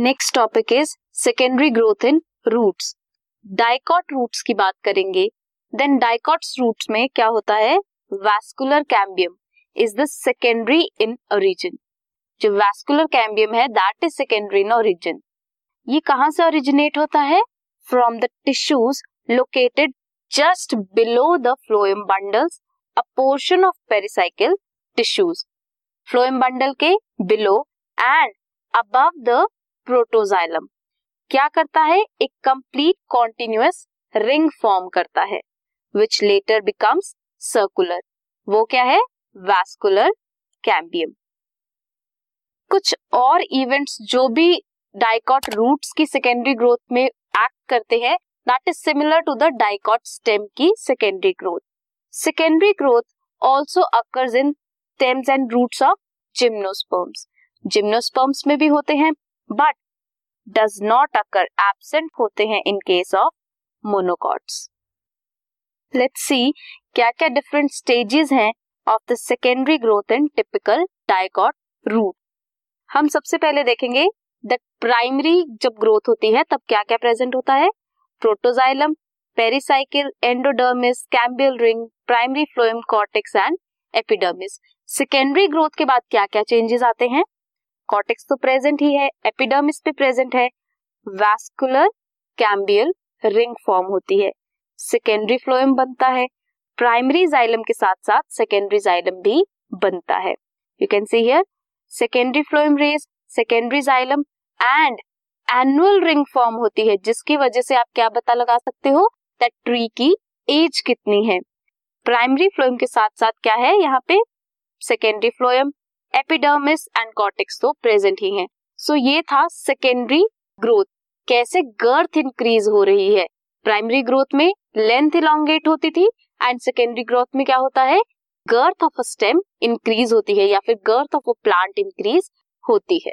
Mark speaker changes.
Speaker 1: Next topic is secondary growth in roots dicot roots की बात करेंगे देन डाइकॉट्स रूट्स में क्या होता है? Vascular cambium is the secondary in origin जो वैस्कुलर कैम्बियम है that is secondary in origin ये कहाँ से ओरिजिनेट होता है? From the tissues located just below the phloem bundles a portion of pericycle tissues phloem bundle के below and above the protoxylem. क्या करता है? एक कंप्लीट कॉन्टिन्यूस रिंग फॉर्म करता है विच लेटर बिकम्स सर्कुलर वो क्या है? वैस्कुलर कैम्बियम कुछ और इवेंट्स जो भी डाइकॉट रूट्स की सेकेंडरी ग्रोथ में एक्ट करते हैं that is similar to the dicot stem की secondary growth secondary growth also occurs in stems and roots of gymnosperms gymnosperms में भी होते हैं but does not occur absent होते हैं in case of monocots let's see क्या क्या different stages हैं of the secondary growth in typical dicot root हम सबसे पहले देखेंगे द प्राइमरी जब ग्रोथ होती है तब क्या क्या प्रेजेंट होता है? Protoxylem pericycle endodermis cambial ring primary phloem cortex and epidermis secondary growth के बाद क्या क्या चेंजेस आते हैं? कॉर्टेक्स तो प्रेजेंट ही है, एपिडर्मिस भी प्रेजेंट है, वैस्कुलर कैम्बियल रिंग फॉर्म होती है, सेकेंडरी फ्लोएम बनता है, प्राइमरी जाइलम के साथ साथ सेकेंडरी जाइलम भी बनता है। You can see here secondary phloem rays secondary xylem and annual ring form होती है, जिसकी वजह से आप क्या पता लगा सकते हो दैट ट्री की एज कितनी है। प्राइमरी फ्लोएम के साथ साथ क्या है? यहाँ पे secondary phloem epidermis and cortex तो प्रेजेंट ही हैं। सो so, ये था सेकेंडरी ग्रोथ कैसे गर्थ इंक्रीज हो रही है? प्राइमरी ग्रोथ में लेंथ इलांगेट होती थी एंड सेकेंडरी ग्रोथ में क्या होता है? Girth of a stem increase होती है या फिर girth of a plant increase होती है।